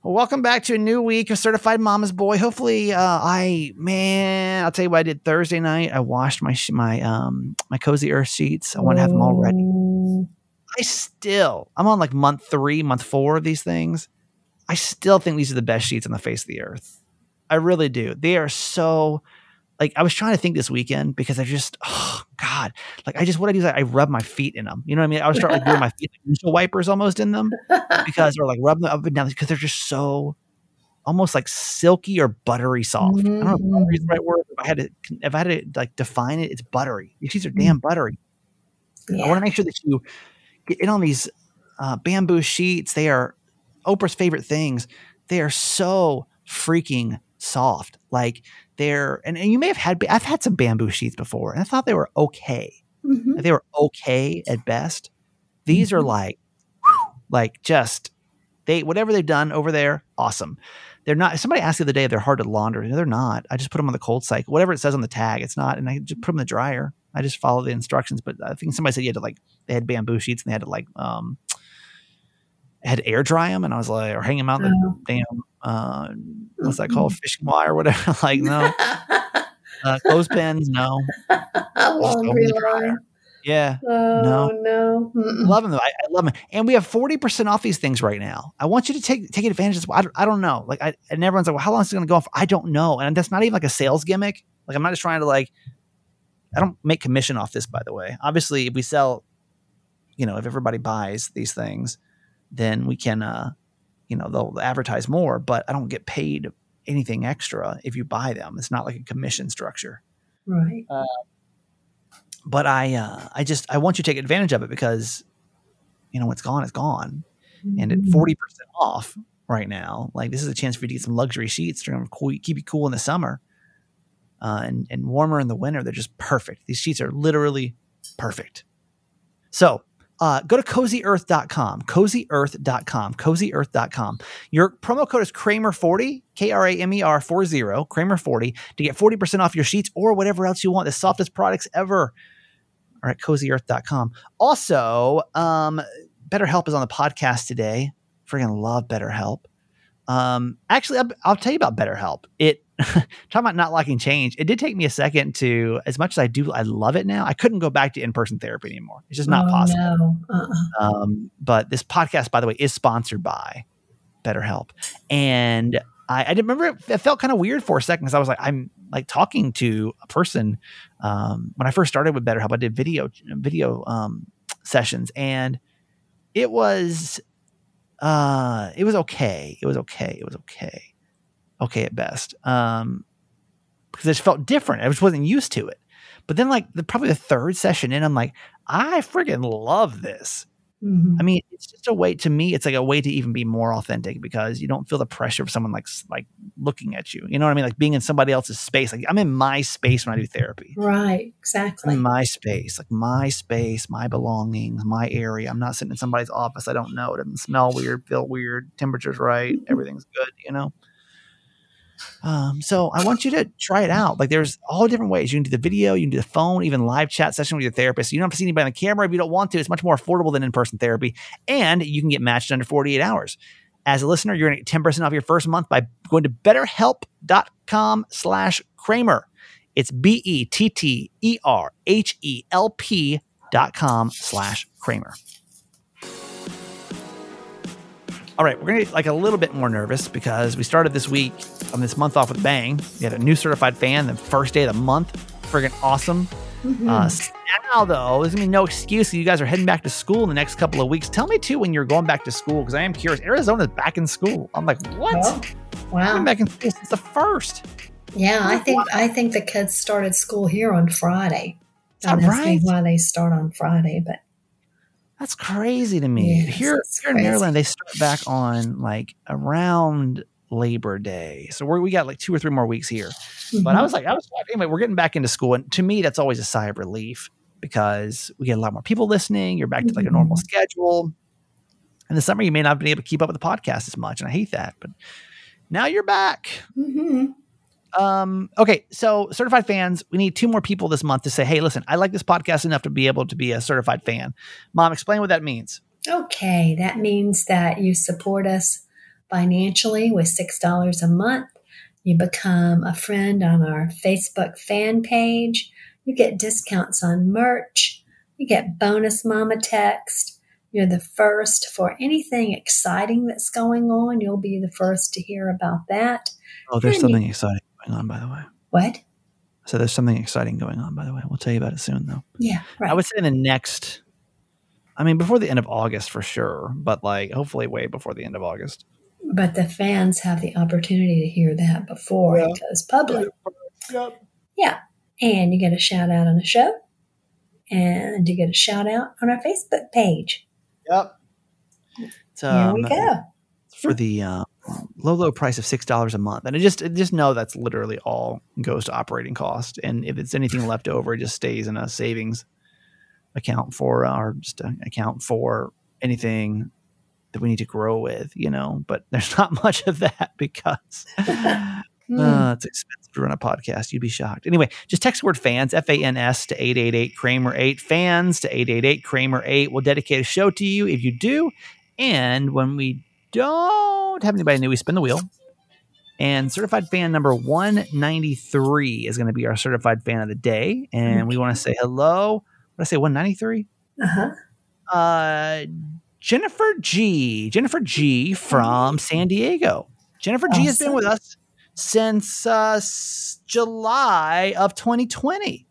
S1: Welcome back to a new week of Certified Mama's Boy. Hopefully, uh, I man, I'll tell you what I did Thursday night. I washed my my um my cozy earth sheets. I want to have them all ready. I still, I'm on like month three, month four of these things. I still think these are the best sheets on the face of the earth. I really do. They are so like I was trying to think this weekend because I just <sighs> oh god like I just what I do is I, I rub my feet in them. You know what I mean? I would start like doing my <laughs> feet like windshield wipers almost in them because <laughs> or like rub them up and down because they're just so almost like silky or buttery soft. I don't know if the right word. If I had to if I had to like define it, it's buttery. These sheets are damn buttery. I want to make sure that you get in on these uh, bamboo sheets. They are Oprah's favorite things. They are so freaking soft. Like they're, and, and you may have had, I've had some bamboo sheets before and I thought they were okay.
S4: Mhm.
S1: They were okay at best. These are
S4: Mhm.
S1: like, like just, they, whatever they've done over there, awesome. They're not, somebody asked the other day if they're hard to launder. No, they're not. I just put them on the cold cycle, whatever it says on the tag, it's not. And I just put them in the dryer. I just follow the instructions. But I think somebody said you had to like, they had bamboo sheets and they had to like, um, had air dry them. And I was like, or hang them out in the
S4: Oh.
S1: damn, uh, what's that called? Fishing wire or whatever. <laughs> like, no, uh, clothespins, no. <laughs>
S4: Laundry
S1: Just over the
S4: line.
S1: Yeah.
S4: Oh
S1: No.
S4: no.
S1: Love them though. I, I love them, and we have forty percent off these things right now. I want you to take take advantage of this. I don't, I don't know. Like, I and everyone's like, "Well, how long is it going to go on for?" I don't know, and that's not even like a sales gimmick. Like, I'm not just trying to like. I don't make commission off this, by the way. Obviously, if we sell, you know, if everybody buys these things, then we can, uh, you know, they'll advertise more. But I don't get paid anything extra if you buy them. It's not like a commission structure
S4: Right.
S1: but I uh, I just I want you to take advantage of it because you know what's gone is gone, and at
S4: Mhm.
S1: forty percent off right now, like this is a chance for you to get some luxury sheets. They're going to keep you cool in the summer, uh, and and warmer in the winter. They're just perfect. These sheets are literally perfect. So. Uh, go to cozyearth.com, cozyearth.com, cozyearth.com. Your promo code is Kramer40, K R A M E R 40, Kramer40, to get 40% off your sheets or whatever else you want. The softest products ever or at cozyearth.com. Also, um, BetterHelp is on the podcast today. Freaking love BetterHelp. Um, actually, I'll, I'll tell you about BetterHelp. It <laughs> talking about not liking change. It did take me a second to, as much as I do, I love it now. I couldn't go back to in-person therapy anymore. It's just not
S4: Oh,
S1: possible.
S4: No. Uh-uh.
S1: Um, but this podcast, by the way, is sponsored by BetterHelp. And I, I didn't remember it, it felt kind of weird for a second because I was like, I'm like talking to a person. Um, when I first started with BetterHelp, I did video video um, sessions, and it was uh, it was okay. It was okay. It was okay. Okay at best. Um, because it just felt different. I just wasn't used to it. But then, like the probably the third session in, I'm like, I freaking love this.
S4: Mhm.
S1: I mean, it's just a way to me. It's like a way to even be more authentic because you don't feel the pressure of someone like like looking at you. You know what I mean? Like being in somebody else's space. Like I'm in my space when I do therapy.
S4: Right. Exactly.
S1: in my space, like my space, my belongings, my area. I'm not sitting in somebody's office. I don't know. It doesn't smell weird, feel weird. Temperature's right. Everything's good. You know. Um, so I want you to try it out. Like there's all different ways. You can do the video, you can do the phone, even live chat session with your therapist. You don't have to see anybody on the camera if you don't want to. It's much more affordable than in-person therapy. And you can get matched under 48 hours. As a listener, you're gonna get 10% off your first month by going to betterhelp.com slash Kramer. It's B-E-T-T-E-R-H-E-L-P dot com slash Kramer. All right, we're gonna get like a little bit more nervous because we started this week on this month off with a bang. We had a new certified fan the first day of the month. Friggin' awesome.
S4: Mhm.
S1: Uh, now though, there's gonna be no excuse. You guys are heading back to school in the next couple of weeks. Tell me too when you're going back to school because I am curious. Arizona's back in school. I'm like, what?
S4: Oh, wow.
S1: back in school since the first.
S4: Yeah, I think I think the kids started school here on Friday. Don't
S1: right?
S4: why they start on Friday, but
S1: That's crazy to me.
S4: Yes,
S1: here, here in. Maryland, they start back on like around Labor Day. So we're, we got like two or three more weeks here. But I
S4: Mhm.
S1: was like, I was anyway. We're getting back into school, and to me, that's always a sigh of relief because we get a lot more people listening. You're back to like a normal
S4: Mhm.
S1: schedule. In the summer, you may not have been able to keep up with the podcast as much, and I hate that. But now you're back.
S4: Mhm.
S1: Um, okay, so certified fans, we need two more people this month to say, "Hey, listen, I like this podcast enough to be able to be a certified fan." Mom, explain what that means.
S4: Okay, that means that you support us financially with $6 a month. You become a friend on our Facebook fan page. You get discounts on merch. You get bonus mama text. You're the first for anything exciting that's going on. You'll be the first to hear about that.
S1: Oh, there's
S4: And
S1: something
S4: you-
S1: exciting going on, by the way.
S4: What?
S1: So there's something exciting going on, by the way. We'll tell you about it soon, though.
S4: Yeah, right.
S1: I would say in the next, I mean, before the end of August for sure, but like hopefully way before the end of August.
S4: But the fans have the opportunity to hear that before
S1: Yeah.
S4: it goes public.
S1: Yep.
S4: Yeah. And you get a shout out on the show. And you get a shout out on our Facebook page.
S1: Yep. So
S4: Here we go.
S1: for the uh, low low price of six dollars a month, and I just just know that's literally all goes to operating cost, and if it's anything <laughs> left over, it just stays in a savings account for uh, or just account for anything that we need to grow with, you know. But <laughs> there's not much of that because <laughs>
S4: Hmm.
S1: uh, it's expensive to run a podcast. You'd be shocked. Anyway, just text the word fans, F A N S, to 888 Kramer 8. Fans to 888 Kramer 8. We'll dedicate a show to you if you do. And when we don't have anybody new, we spin the wheel. And certified fan number 193 is going to be our certified fan of the day. And we want to say hello. What did I say? 193?
S4: uh-huh.
S1: Uh, Jennifer G. Jennifer G from San Diego. Jennifer G has been with us since uh, July of 2020.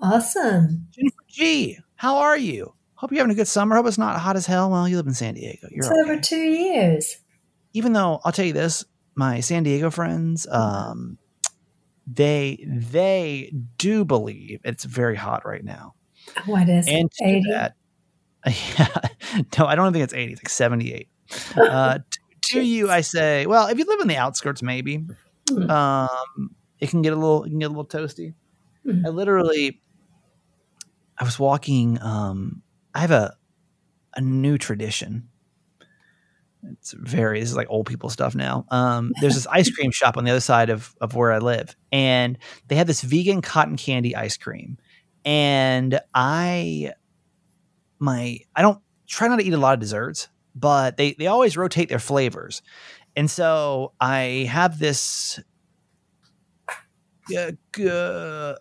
S4: Awesome.
S1: Jennifer G, how are you? Hope you're having a good summer. Hope it's not hot as hell. Well, you live in San Diego. You're
S4: It's
S1: okay.
S4: over two years.
S1: Even though I'll tell you this, my San Diego friends, um, they they do believe it's very hot right now.
S4: What is
S1: and
S4: it?
S1: to
S4: 80?
S1: that, <laughs> yeah, no, I don't think it's 80, it's like 78. Uh, t- <laughs> to you, I say, well, if you live in the outskirts, maybe
S4: Hmm.
S1: um, it can get a little, it can get a little toasty.
S4: Hmm.
S1: I literally, I was walking. Um, I have a a new tradition. It's very, this is like old people stuff now. Um, there's this ice cream shop on the other side of of where I live, and they have this vegan cotton candy ice cream. And I, my, I don't try not to eat a lot of desserts, but they they always rotate their flavors, and so I have this uh, uh,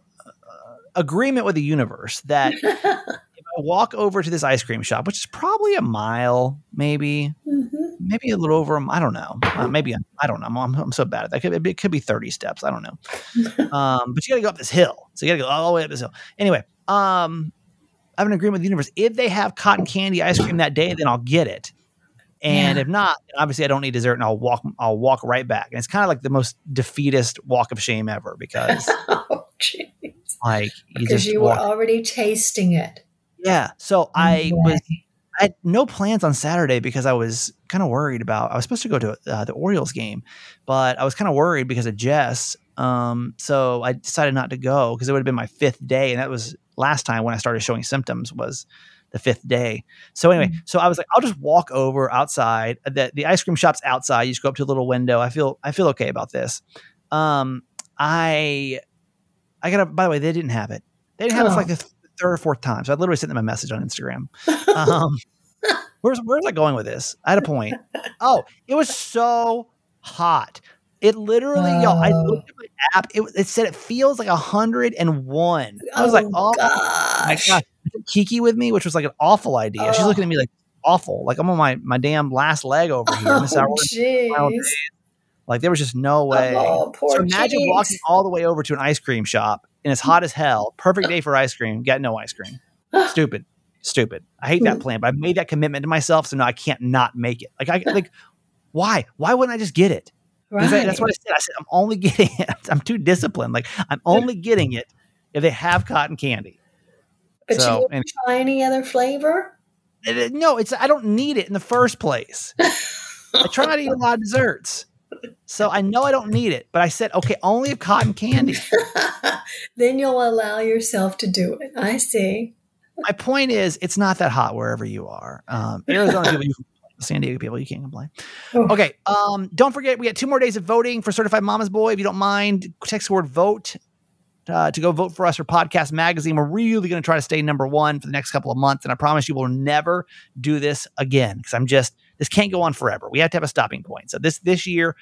S1: agreement with the universe that <laughs> if I walk over to this ice cream shop, which is probably a mile, maybe,
S4: Mhm.
S1: maybe a little over. I don't know. Uh, maybe I don't know. I'm, I'm so bad at that. It could, it could be 30 steps. I don't know. <laughs> Um, but you got to go up this hill. So you got to go all the way up this hill. Anyway, um, I have an agreement with the universe. If they have cotton candy ice cream that day, then I'll get it. And
S4: Yeah.
S1: if not, obviously I don't need dessert, and I'll walk. I'll walk right back. And it's kind of like the most defeatist walk of shame ever because, <laughs>
S4: oh,
S1: like, you
S4: Because you were already tasting it.
S1: Yeah. So I was. I had no plans on Saturday because I was kind of worried about. I was supposed to go to uh, the Orioles game, but I was kind of worried because of Jess. Um, so I decided not to go because it would have been my fifth day, and that was last time when I started showing symptoms was the fifth day. So anyway, so I was like, I'll just walk over outside. The the ice cream shop's outside. You just go up to a little window. I feel I feel okay about this. Um, I I got. By the way, they didn't have it. They didn't have it for
S4: Oh.
S1: like the th- third or fourth time. So I literally sent them a message on Instagram. <laughs> Um, where's where's I going with this? I had a point. Oh, it was so hot. It literally, y'all. I
S4: Oh.
S1: looked at my app. It, it said it feels like hundred and one. I was like, oh, oh my
S4: gosh.
S1: god, Kiki with me, which was like an awful idea. She's
S4: Oh.
S1: looking at me like awful. Like I'm on my my damn last leg over here.
S4: Oh.
S1: Like there was just no oh, way.
S4: Oh, poor
S1: so imagine
S4: kitties.
S1: walking all the way over to an ice cream shop and it's hot as hell. Perfect day for ice cream. Got no ice cream. <sighs> Stupid. Stupid. I hate that hmm. plan, but I made that commitment to myself, so now I can't not make it. Like I like why? Why wouldn't I just get it? 'Cause I- that's what I said. I said I'm only getting <laughs> it. I'm too disciplined. Like I'm only getting it if they have cotton candy.
S4: but
S1: so,
S4: you
S1: and-
S4: try any other flavor?
S1: It- no, it's I don't need it in the first place. <laughs> I try not to eat a lot of desserts. So I know I don't need it, but I said, okay, only if cotton candy. <laughs>
S4: then you'll allow yourself to do it. I see.
S1: my point is, it's not that hot wherever you are. Um, Arizona people, you can complain. San Diego people, you can't complain.
S4: Oh.
S1: Okay. Um, don't forget, we got two more days of voting for Certified Mama's Boy. If you don't mind, text the word vote uh, to go vote for us for Podcast Magazine. We're really going to try to stay number one for the next couple of months. And I promise you, we'll never do this again because I'm just, this can't go on forever. We have to have a stopping point. So this, this year,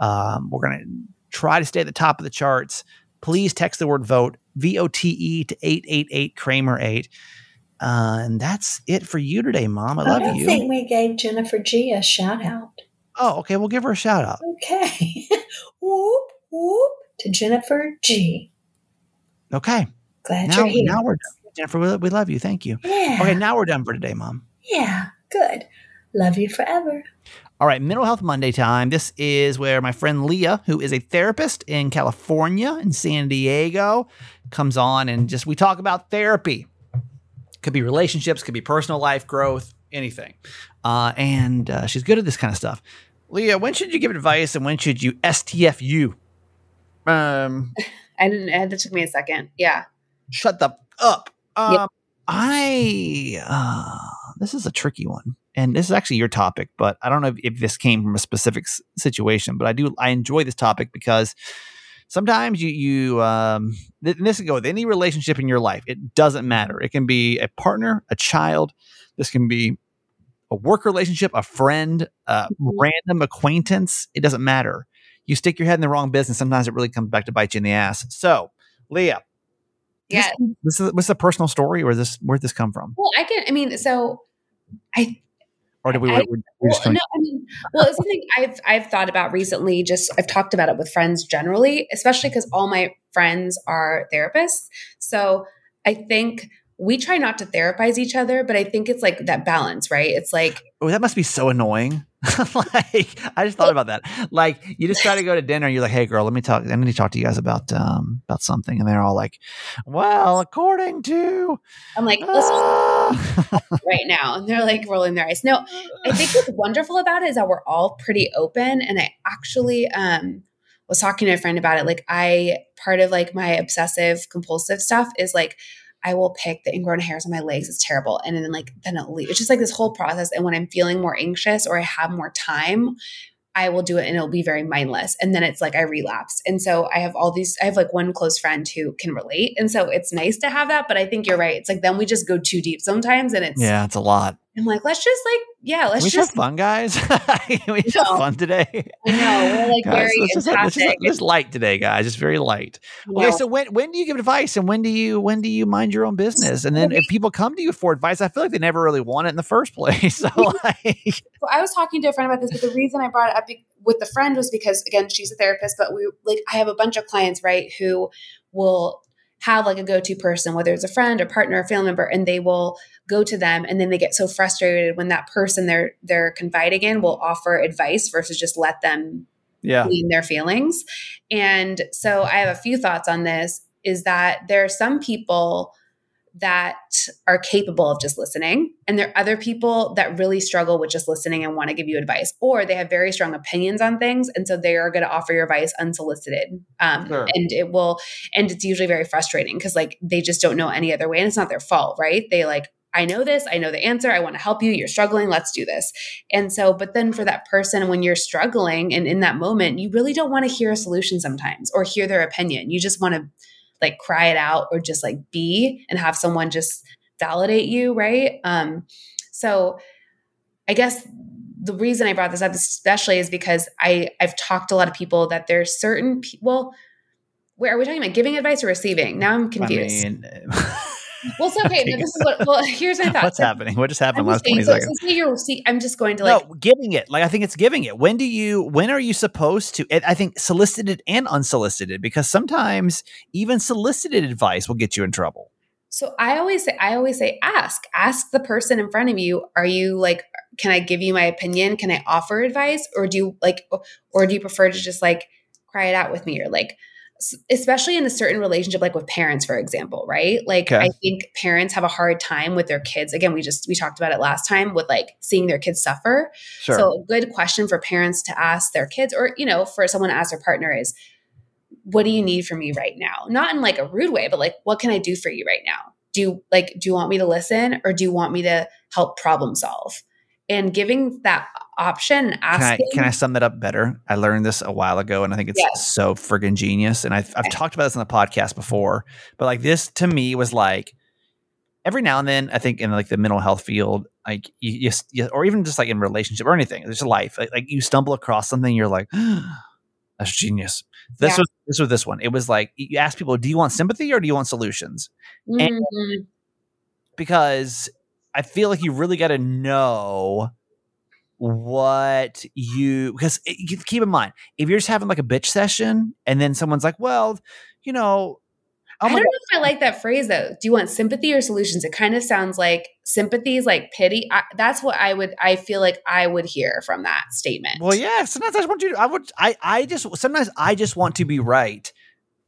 S1: um, we're going to try to stay at the top of the charts. Please text the word vote, V O T E, to 888 Kramer 8. Uh, and that's it for you today, Mom. I love
S4: I don't
S1: you.
S4: think we gave Jennifer G a shout out.
S1: oh, okay. We'll give her a shout out.
S4: Okay. <laughs> whoop, whoop to Jennifer G.
S1: Okay.
S4: Glad
S1: Now,
S4: you're here.
S1: now we're done. Jennifer, we, we love you. Thank you.
S4: yeah.
S1: Okay. Now we're done for today, Mom.
S4: Yeah. Good. Love you forever.
S1: All right, Mental Health Monday time. This is where my friend Leah, who is a therapist in California in San Diego, comes on and just we talk about therapy. Could be relationships, could be personal life growth, anything. Uh, and uh, she's good at this kind of stuff. Leah, when should you give advice and when should you STFU? Um, <laughs>
S5: I didn't. uh, That took me a second. Yeah.
S1: shut the up. Um,
S5: Yep.
S1: I uh, this is a tricky one, and this is actually your topic, but I don't know if, if this came from a specific s- situation. But I do I enjoy this topic because sometimes you you um, th- and this can go with any relationship in your life. It doesn't matter. It can be a partner, a child. This can be a work relationship, a friend, a random acquaintance. It doesn't matter. You stick your head in the wrong business. Sometimes it really comes back to bite you in the ass. So, Leah,
S5: Yeah.
S1: this is what's a personal story, or is this where'd this come from,
S5: Well, I can. I mean, so I
S1: or did we?
S5: I-
S1: we we're just
S5: Well,
S1: coming,
S5: no, I mean, well, it's something I've I've thought about recently. Just I've talked about it with friends generally, especially because all my friends are therapists. So I think we try not to therapize each other, but I think it's like that balance, right? It's like
S1: oh, that must be so annoying. <laughs> like, I just thought about that. Like, you just try to go to dinner, and you're like, "Hey, girl, let me talk. I need to talk to you guys about um about something," and they're all like, "Well, according to."
S5: I'm like, let's
S1: ah." <laughs>
S5: right now, and they're like rolling their eyes. No, I think what's wonderful about it is that we're all pretty open. And I actually um, was talking to a friend about it. Like, I part of like my obsessive compulsive stuff is like, I will pick the ingrown hairs on my legs. It's terrible. And then like, then it'll leave. It's just like this whole process. And when I'm feeling more anxious or I have more time, I will do it and it'll be very mindless. And then it's like I relapse. And so I have all these, I have like one close friend who can relate. And so it's nice to have that. But I think you're right. It's like then we just go too deep sometimes. And it's,
S1: yeah, it's a lot.
S5: I'm like, let's just like, yeah, let's
S1: we
S5: just,
S1: have fun, guys? <laughs> We just have fun today?
S5: I know, we're like
S1: Guys,
S5: very
S1: let's just, let's just- just light today, guys. Just very light. Okay, so when when do you give advice and when do you when do you mind your own business? And then if people come to you for advice, I feel like they never really want it in the first place. <laughs> So like <laughs>
S5: So I was talking to a friend about this, but the reason I brought it up with the friend was because again, she's a therapist, but we like I have a bunch of clients, right, who will have like a go-to person, whether it's a friend or partner or family member, and they will go to them and then they get so frustrated when that person they're they're confiding in will offer advice versus just let them
S1: yeah.
S5: clean their feelings. And so I have a few thoughts on this is that there are some people that are capable of just listening and there are other people that really struggle with just listening and want to give you advice or they have very strong opinions on things and so they are going to offer your advice unsolicited um,
S1: Sure.
S5: and it will and it's usually very frustrating because like they just don't know any other way and it's not their fault right they like I know this, I know the answer, I want to help you, you're struggling, let's do this. And so, but then for that person, when you're struggling and in that moment, you really don't want to hear a solution sometimes or hear their opinion. You just want to like cry it out or just like be and have someone just validate you, right? Um, so I guess the reason I brought this up especially is because I I've talked to a lot of people that there's certain people. Well, Where are we talking about giving advice or receiving? Now I'm confused.
S1: I mean, <laughs>
S5: well, it's okay. <laughs> this is what. Well, here's my thought. <laughs>
S1: what's
S5: So
S1: happening? What just happened
S5: I'm
S1: last twenty
S5: so,
S1: seconds?
S5: so say you're, see, I'm just going to like
S1: no, giving it. Like I think it's giving it. When do you? When are you supposed to? I think solicited and unsolicited because sometimes even solicited advice will get you in trouble.
S5: So I always say, I always say, ask, ask the person in front of you. Are you like, can I give you my opinion? Can I offer advice, or do you like, or do you prefer to just like cry it out with me, or like, especially in a certain relationship, like with parents, for example, right? Like,
S1: Okay.
S5: I think parents have a hard time with their kids. Again, we just we talked about it last time with like seeing their kids suffer.
S1: Sure.
S5: So a good question for parents to ask their kids, or you know, for someone to ask their partner is, "What do you need from me right now?" Not in like a rude way, but like, "What can I do for you right now?" Do you like? Do you want me to listen, or do you want me to help problem solve? And giving that option
S1: Can I can I sum that up better? I learned this a while ago, and I think it's
S5: Yes.
S1: so friggin' genius. And I've I've talked about this on the podcast before, but like this to me was like every now and then. I think in like the mental health field, like you, you, or even just like in relationship or anything, just life, like, like you stumble across something, you're like, <gasps> that's genius. This
S5: Yeah.
S1: was this was this one. It was like you ask people, do you want sympathy or do you want solutions?
S5: Mhm.
S1: because I feel like you really got to know what you because it- keep in mind if you're just having like a bitch session and then someone's like, well, you know, oh
S5: I don't know if I like that phrase though. Do you want sympathy or solutions? It kind of sounds like sympathy is like pity. I, that's what I would. I feel like I would hear from that statement.
S1: Well, yeah. Sometimes I just want you. To, I would. I. I just. Sometimes I just want to be right.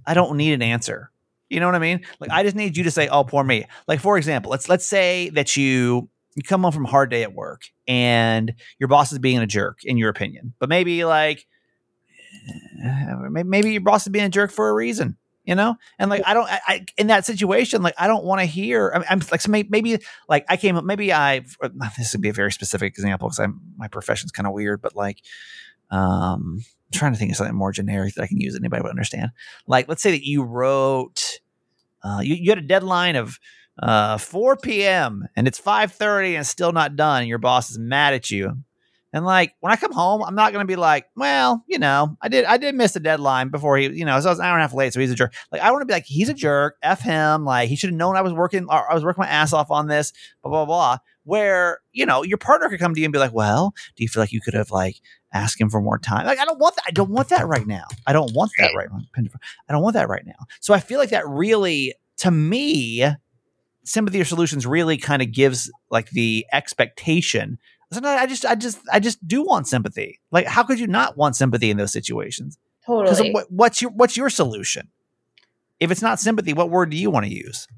S1: I don't need an answer. You know what I mean? Like I just need you to say, "Oh, poor me." Like for example, let's let's say that you you come home from a hard day at work and your boss is being a jerk, in your opinion, but maybe like eh, maybe, maybe your boss is being a jerk for a reason. You know, and like I don't, I, I in that situation, like I don't want to hear. I mean, I'm like so may- maybe, like I came, up maybe I. <laughs> This would be a very specific example because I'm my profession's kind of weird, but like, um, I'm trying to think of something more generic that I can use that anybody would understand. Like, let's say that you wrote, uh, you, you had a deadline of uh 4 p.m. and it's 5:30 and it's still not done, and your boss is mad at you. And like when I come home, I'm not gonna be like, well, you know, I did I did miss the deadline before he, you know, so I was an hour and a half late, so he's a jerk. Like I want to be like, he's a jerk, f him. Like he should have known I was working, or I was working my ass off on this, blah blah blah. Where you know your partner could come to you and be like, well, do you feel like you could have like asked him for more time? Like I don't want that. I don't want that right <laughs> now. I don't want that right now. I don't want that right now. So I feel like that really, to me, sympathy or solutions really kind of gives like the expectation. Sometimes I just, I just, I just do want sympathy. Like, how could you not want sympathy in those situations?
S5: Totally.
S1: what, what's your, what's your solution? If it's not sympathy, what word do you want to use?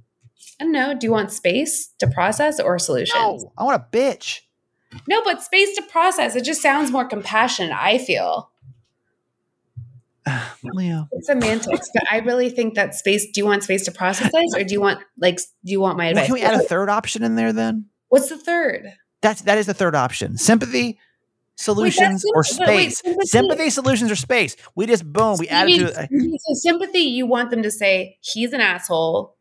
S5: I don't know. Do you want space to process or solutions?
S1: No, I want a bitch.
S5: No, but space to process. It just sounds more compassionate. I feel <sighs>
S1: Leo.
S5: it's semantics, but I really think that space. Do you want space to process this, or do you want like? Do you want my
S1: Well,
S5: advice?
S1: can we add a third option in there then?
S5: What's the third?
S1: That's that is the third option. Sympathy, solutions, or
S5: symp- but wait,
S1: space.
S5: sympathy-
S1: sympathy, solutions, or space. We just boom. We added to
S5: so sympathy. You want them to say he's an asshole.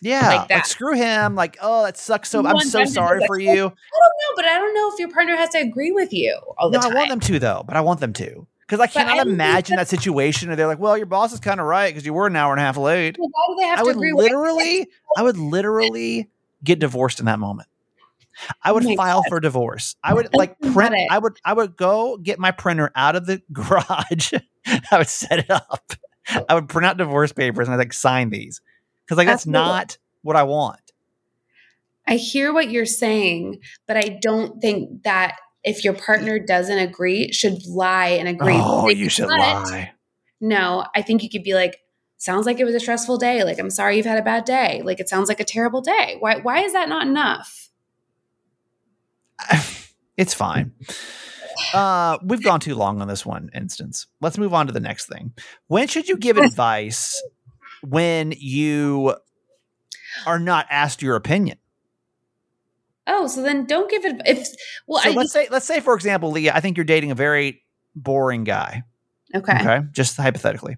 S1: Yeah,
S5: like
S1: like, screw him. Like oh, that sucks. So
S5: You
S1: I'm so sorry for
S5: that.
S1: you.
S5: I don't know, but I don't know if your partner has to agree with you all the
S1: No, I want them to though, but I want them to because I
S5: But I
S1: cannot
S5: don't
S1: imagine that situation. And they're like, well, your boss is kind of right because you were an hour and a half late.
S5: Well, Why do they have
S1: I
S5: to
S1: would
S5: agree with
S1: literally, I would literally get divorced in that moment. I oh would
S5: Oh my
S1: file for divorce. I would like print.
S5: dramatic.
S1: I would. I would go get my printer out of the <laughs> garage. I would set it up. I would print out divorce papers and I'd like sign these because like that's
S5: Absolutely.
S1: not what I want.
S5: I hear what you're saying, but I don't think that if your partner doesn't agree, should lie and agree.
S1: Oh, you should lie.
S5: No, I think you could be like, sounds like it was a stressful day. Like, I'm sorry you've had a bad day. Like, it sounds like a terrible day. Why why is that not enough? <laughs>
S1: it's fine. Uh, we've gone too long on this one instance. Let's move on to the next thing. When should you give <laughs> advice when you are not asked your opinion?
S5: Oh, so then don't give it if well
S1: so
S5: I
S1: let's say, let's say, for example, Leah, I think you're dating a very boring guy.
S5: okay.
S1: Okay, just hypothetically,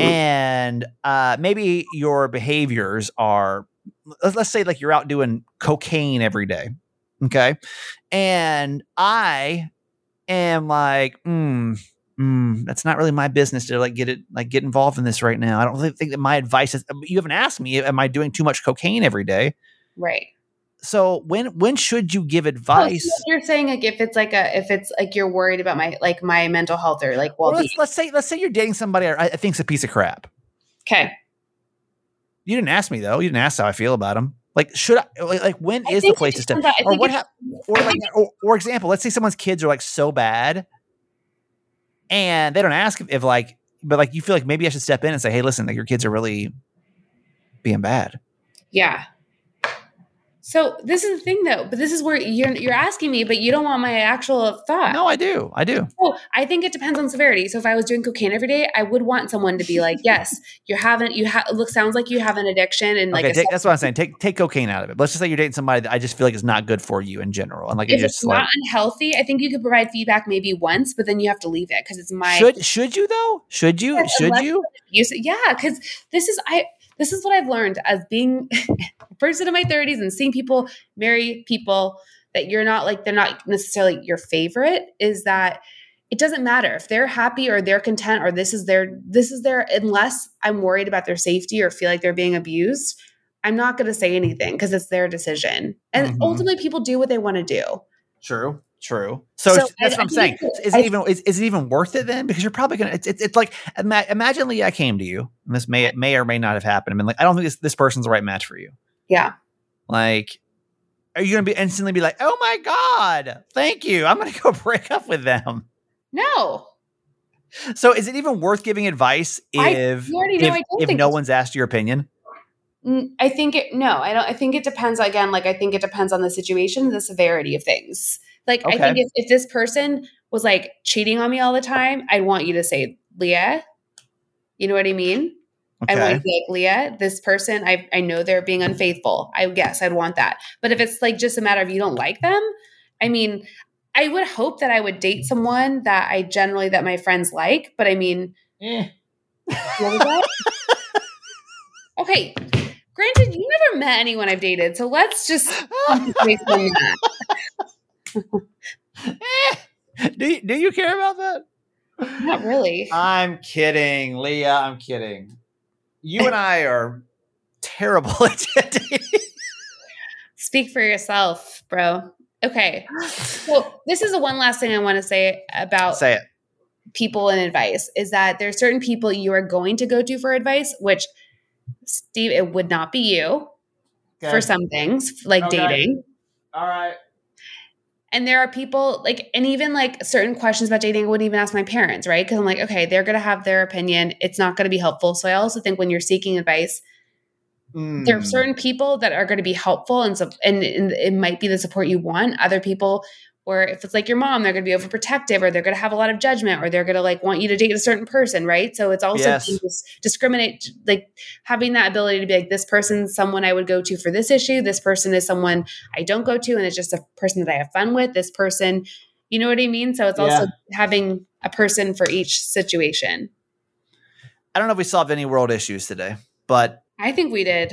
S1: and uh, maybe your behaviors are, let's, let's say, like you're out doing cocaine every day. Okay, and I am like, mm, mm, that's not really my business to like get it, like get involved in this right now. I don't really think that my advice is. You haven't asked me, am I doing too much cocaine every day?
S5: Right.
S1: So when when should you give
S5: Oh, so
S1: advice?
S5: you're saying like if it's like a if it's like you're worried about my like my mental health or like well
S1: let's, let's say let's say you're dating somebody I, I think's a piece of crap.
S5: Okay.
S1: You didn't ask me though. You didn't ask how I feel about him. Like, should I like, like when
S5: I
S1: is the place to step?
S5: depends on- I
S1: Or what
S5: it-
S1: hap- or like or, or example, let's say someone's kids are like so bad and they don't ask if, like but like you feel like maybe I should step in and say, Hey, listen, like your kids are really being bad.
S5: Yeah. So this is the thing, though. But this is where you're you're asking me, but you don't want my actual thought.
S1: No, I do. I do.
S5: Oh, I think it depends on severity. So if I was doing cocaine every day, I would want someone to be like, <laughs> "Yes, you haven't. You have. Look, sounds like you have an addiction." And like,
S1: okay, take, that's what I'm saying. Take take cocaine out of it. Let's just say you're dating somebody that I just feel like is not good for you in general, and like
S5: if
S1: it
S5: it's
S1: just like
S5: not unhealthy, I think you could provide feedback maybe once, but then you have to leave it because it's my
S1: should should you though? Should you? Should you?
S5: you yeah because this is i this is what i've learned as being <laughs> a person in my 30s and seeing people marry people that you're not like they're not necessarily your favorite is that it doesn't matter if they're happy or they're content or this is their this is their unless i'm worried about their safety or feel like they're being abused i'm not going to say anything because it's their decision and
S1: Mhm.
S5: ultimately people do what they want to do
S1: True. True. So,
S5: So
S1: that's
S5: I-
S1: what I'm saying. Is
S5: I-
S1: it even is, is it even worth it then? Because you're probably gonna. It's it's, it's like ima- imagine Leah came to you, and this may may or may not have happened. I mean, like I don't think this this person's the right match for you.
S5: yeah
S1: Like, are you gonna be instantly be like, oh my god, thank you, I'm gonna <laughs> go break up with them?
S5: no
S1: So, is it even worth giving advice
S5: I-
S1: if
S5: you already know
S1: if,
S5: I
S1: if
S5: think
S1: no one's asked your opinion?
S5: I think it no, I don't I think it depends again, like I think it depends on the situation, the severity of things. Like I think if, if this person was like cheating on me all the time, I'd want you to say, Leah, you know what I mean? I want to be like, Leah, this person, I, I know they're being unfaithful. I guess I'd want that. But if it's like just a matter of you don't like them, I mean, I would hope that I would date someone that I generally that my friends like. But I mean,
S1: Eh.
S5: what was that? okay. Granted, you never met anyone I've dated, so let's just <laughs> concentrate <laughs>
S1: do you, do you care about that?
S5: Not really.
S1: I'm kidding, Leah. I'm kidding. You and I are terrible <laughs> at dating.
S5: Speak for yourself, bro. Okay. So this is the one last thing I want to say about
S1: Say it.
S5: people and advice is that there's certain people you are going to go to for advice, which Steve, it would not be you for some things like
S1: Okay.
S5: dating.
S1: All right.
S5: And there are people like, and even like certain questions about dating, I wouldn't even ask my parents, right? Because I'm like, okay, they're going to have their opinion. It's not going to be helpful. So I also think when you're seeking advice, there are
S1: Mm.
S5: certain people that are going to be helpful and, and, and it might be the support you want. Other people, or if it's like your mom, they're going to be overprotective or they're going to have a lot of judgment or they're going to like want you to date a certain person, right? So it's also
S1: Yes.
S5: dis- discriminate, like having that ability to be like, this person's someone I would go to for this issue. This person is someone I don't go to and it's just a person that I have fun with. This person, you know what I mean? So it's also having a person for each situation.
S1: I don't know if we solved any world issues today, but
S5: I think we did.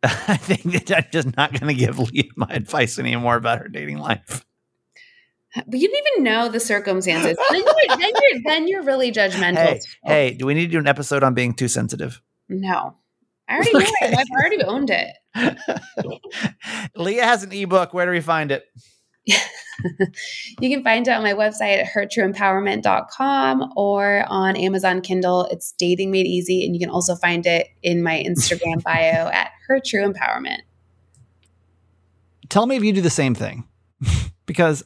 S5: <laughs>
S1: I think that I'm just not going to give Leah my advice anymore about her dating life.
S5: But you didn't even know the circumstances. then, you're, then, you're, then you're really judgmental.
S1: Hey, hey, do we need to do an episode on being too sensitive?
S5: No. I already know it. I've already owned it. <laughs>
S1: Leah has an ebook. Where do we find it? <laughs>
S5: You can find it on my website at hertrueempowerment.com or on Amazon Kindle. It's Dating Made Easy. And you can also find it in my Instagram <laughs> bio at Her True Empowerment.
S1: Tell me if you do the same thing, <laughs> because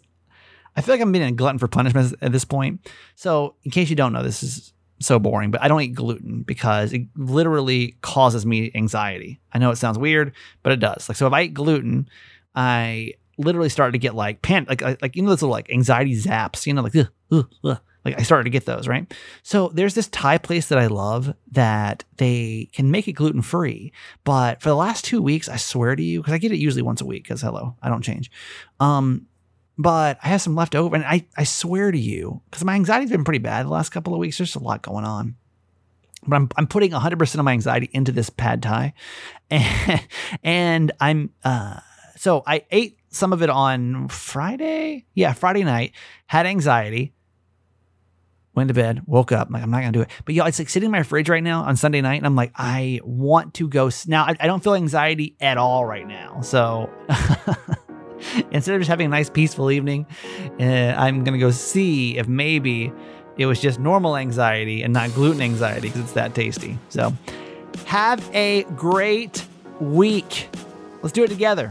S1: I feel like I'm being a glutton for punishment at this point. So, in case you don't know, this is so boring, but I don't eat gluten because it literally causes me anxiety. I know it sounds weird, but it does. Like, so if I eat gluten, I literally started to get like pan, like like like, you know those little like anxiety zaps, you know, like ugh, ugh, ugh. like I started to get those, right? So there's this Thai place that I love that they can make it gluten free, but for the last two weeks, I swear to you, because I get it usually once a week, because hello, I don't change. Um, but I have some left over, and I I swear to you, because my anxiety's been pretty bad the last couple of weeks. There's a lot going on. But I'm, I'm putting 100% of my anxiety into this pad thai. And, <laughs> and I'm, uh, so I ate some of it on Friday. Yeah, Friday night, had anxiety, went to bed, woke up. I'm like, I'm not going to do it. But yeah, it's like sitting in my fridge right now on Sunday night. And I'm like, I want to go. s- Now, I, I don't feel anxiety at all right now. So <laughs> instead of just having a nice, peaceful evening, uh, I'm going to go see if maybe it was just normal anxiety and not gluten anxiety because it's that tasty. So have a great week. Let's do it together